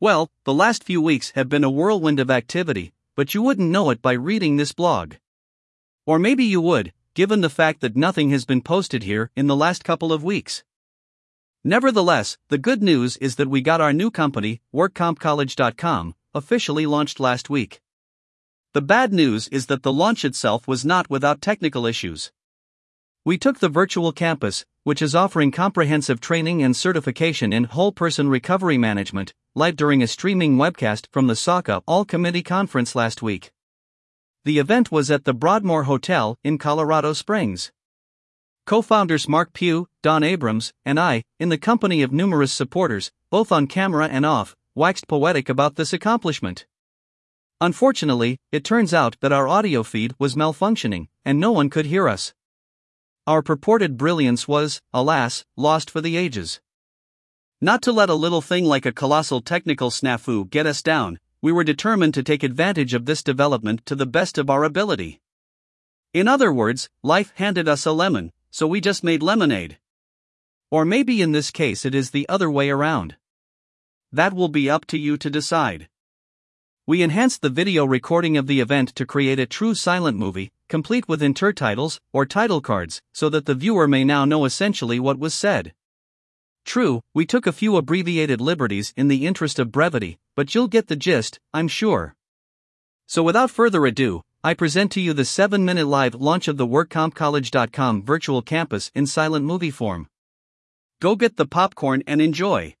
Well, the last few weeks have been a whirlwind of activity, but you wouldn't know it by reading this blog. Or maybe you would, given the fact that nothing has been posted here in the last couple of weeks. Nevertheless, the good news is that we got our new company, WorkCompCollege.com, officially launched last week. The bad news is that the launch itself was not without technical issues. We took the virtual campus, which is offering comprehensive training and certification in whole person recovery management, live during a streaming webcast from the SAWCA All Committee Conference last week. The event was at the Broadmoor Hotel in Colorado Springs. Co founders Mark Pew, Don Abrams, and I, in the company of numerous supporters, both on camera and off, waxed poetic about this accomplishment. Unfortunately, it turns out that our audio feed was malfunctioning, and no one could hear us. Our purported brilliance was, alas, lost for the ages. Not to let a little thing like a colossal technical snafu get us down, we were determined to take advantage of this development to the best of our ability. In other words, life handed us a lemon, so we just made lemonade. Or maybe in this case it is the other way around. That will be up to you to decide. We enhanced the video recording of the event to create a true silent movie, complete with intertitles or title cards, so that the viewer may now know essentially what was said. True, we took a few abbreviated liberties in the interest of brevity, but you'll get the gist, I'm sure. So without further ado, I present to you the 7 minute live launch of the WorkCompCollege.com virtual campus in silent movie form. Go get the popcorn and enjoy.